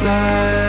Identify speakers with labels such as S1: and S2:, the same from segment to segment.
S1: Feels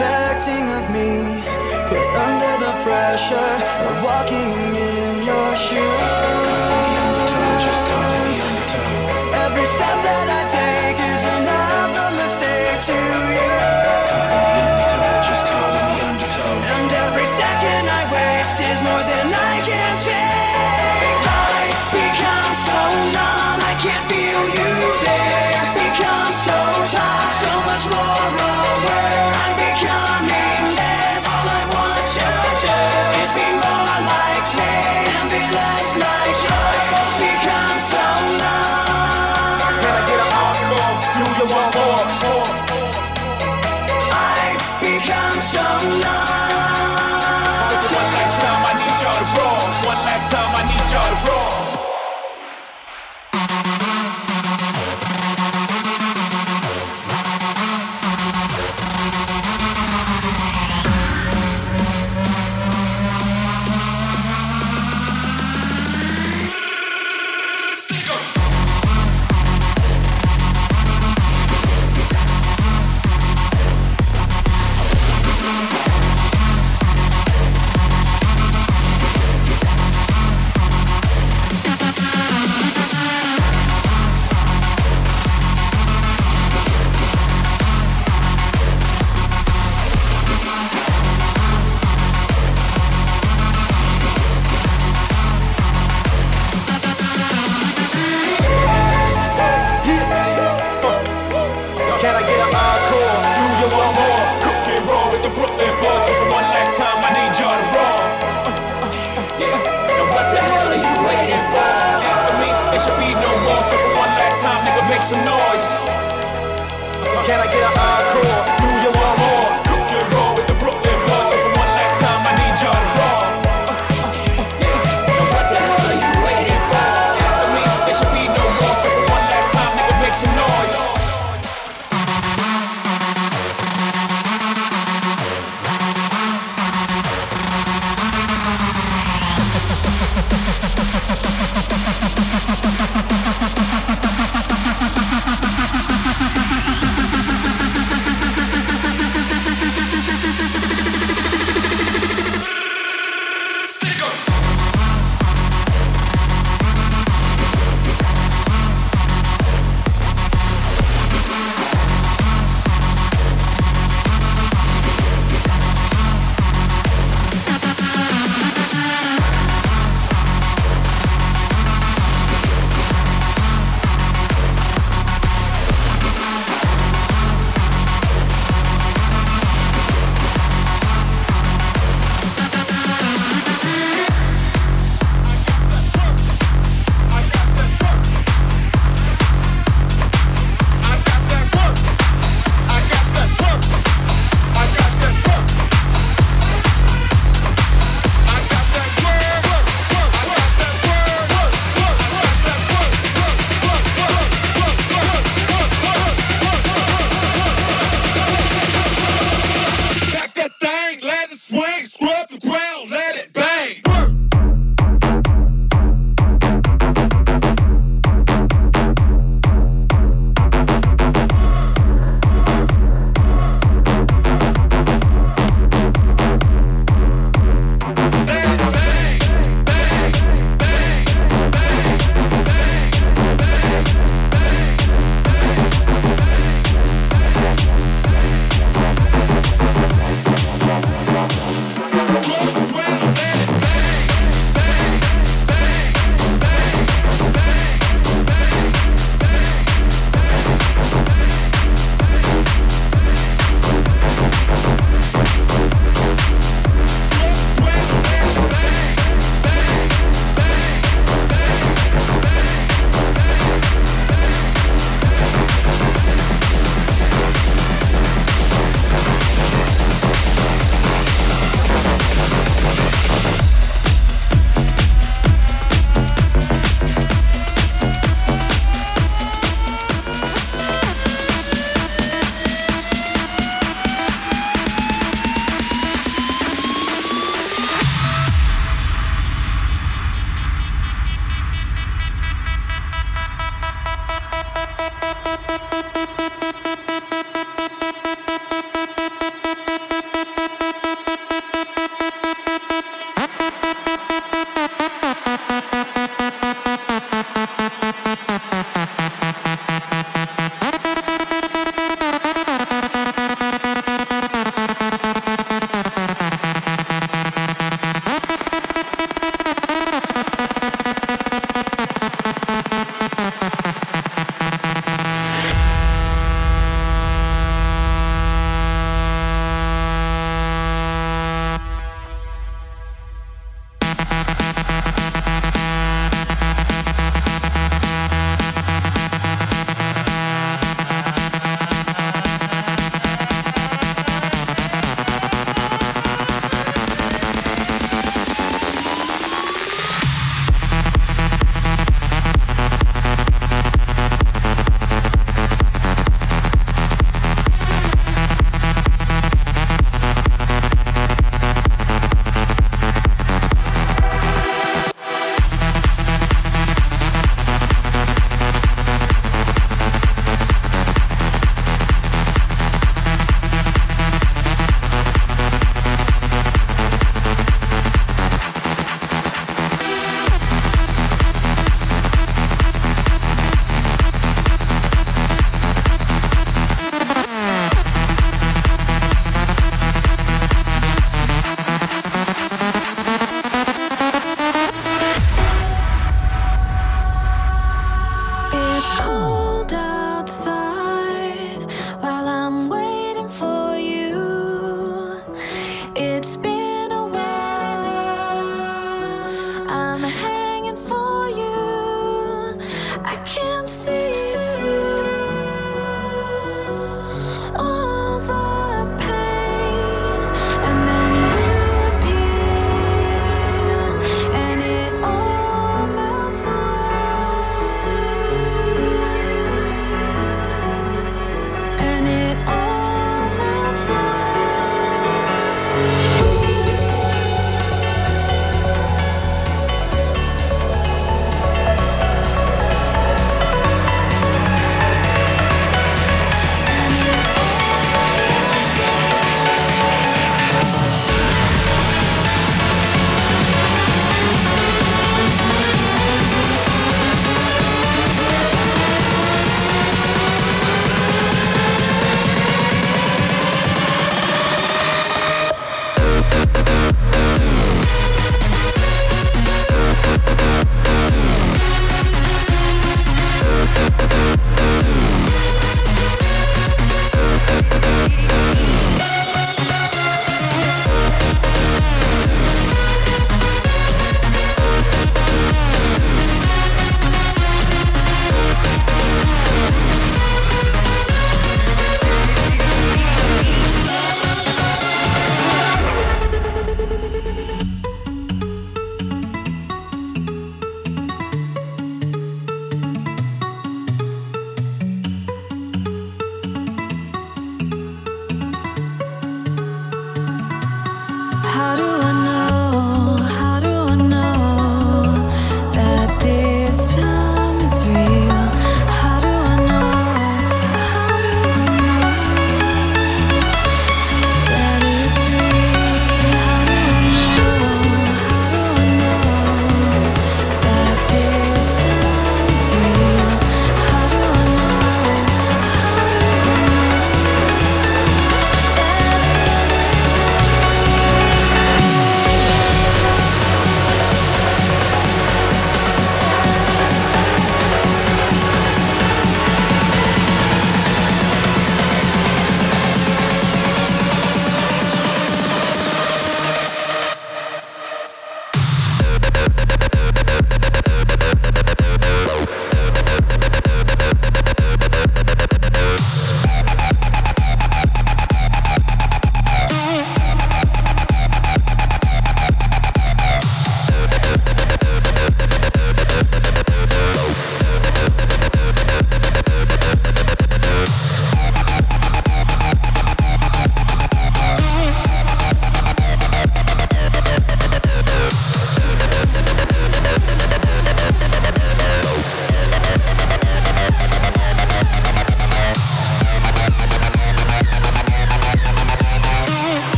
S2: expecting of me. Put under the pressure of walking in your shoes. Every step that I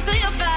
S3: be lost until you're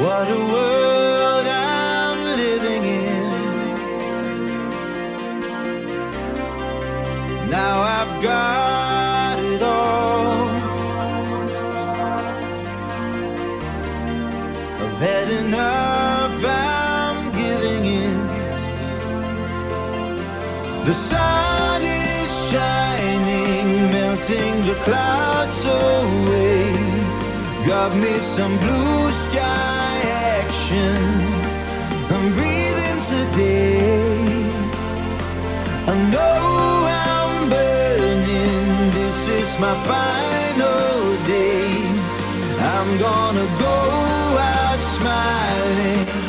S3: What a
S4: world I'm living in. Now I've got it all. I've had enough, I'm giving in. The sun is shining, melting the clouds away. Got me some blue sky action. I'm breathing today. I know I'm burning. This is my final day. I'm gonna go out smiling.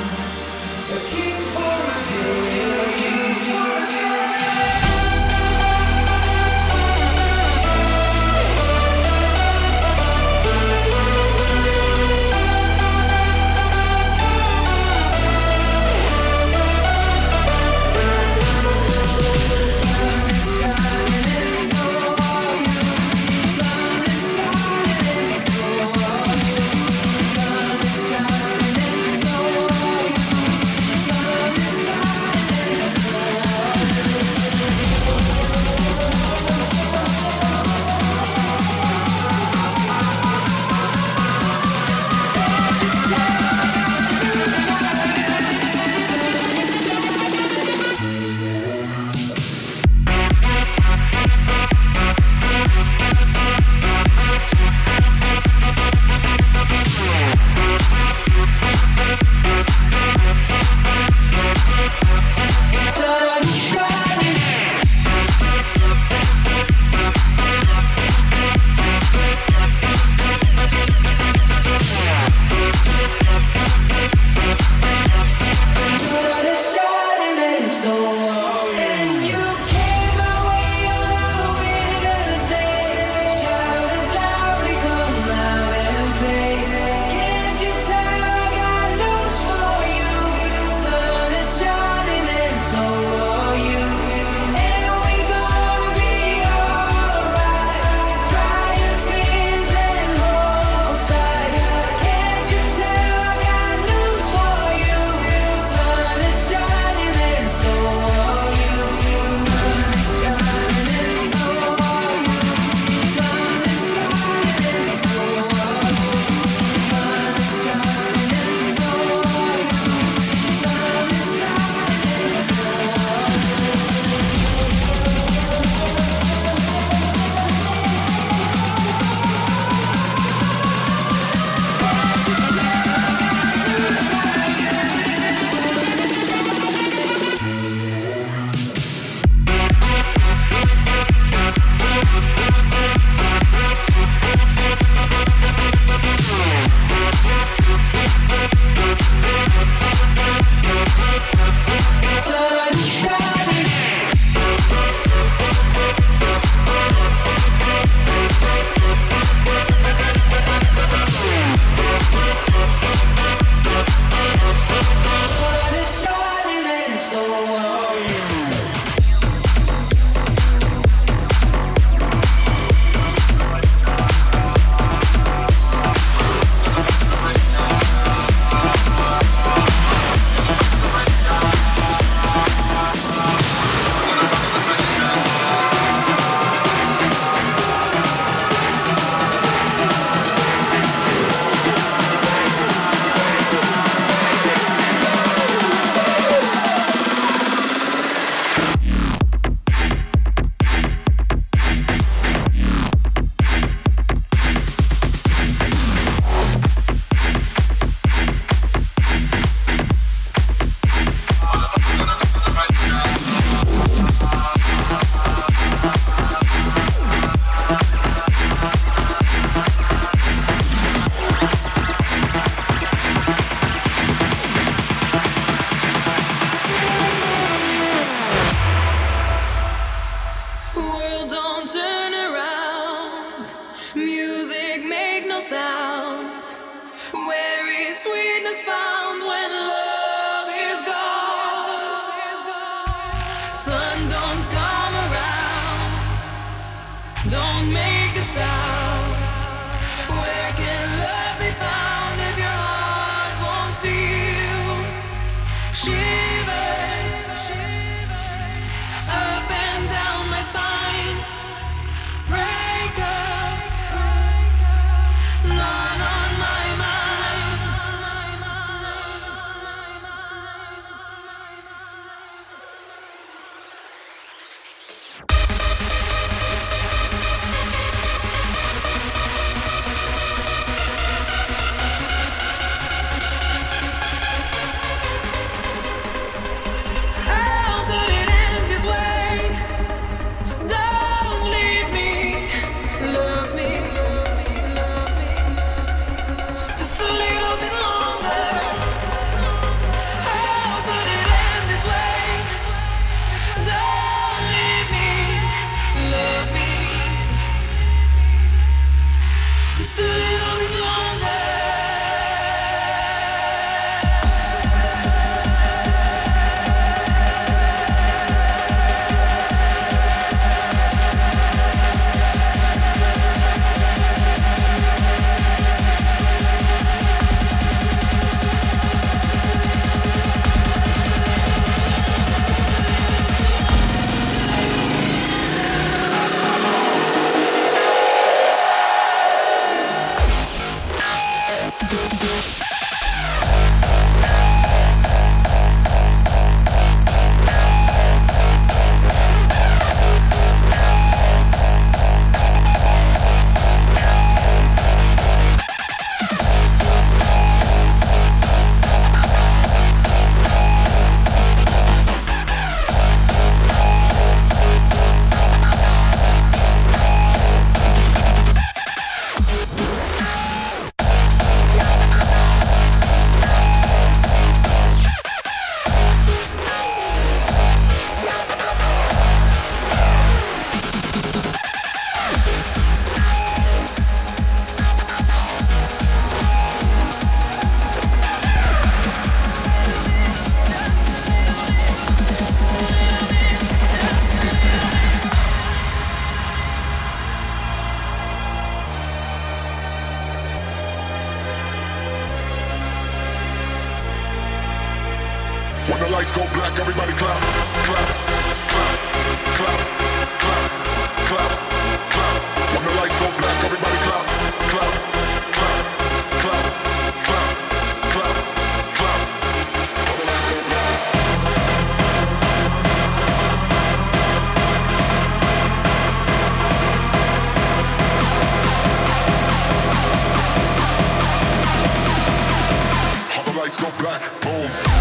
S5: lights go black, boom.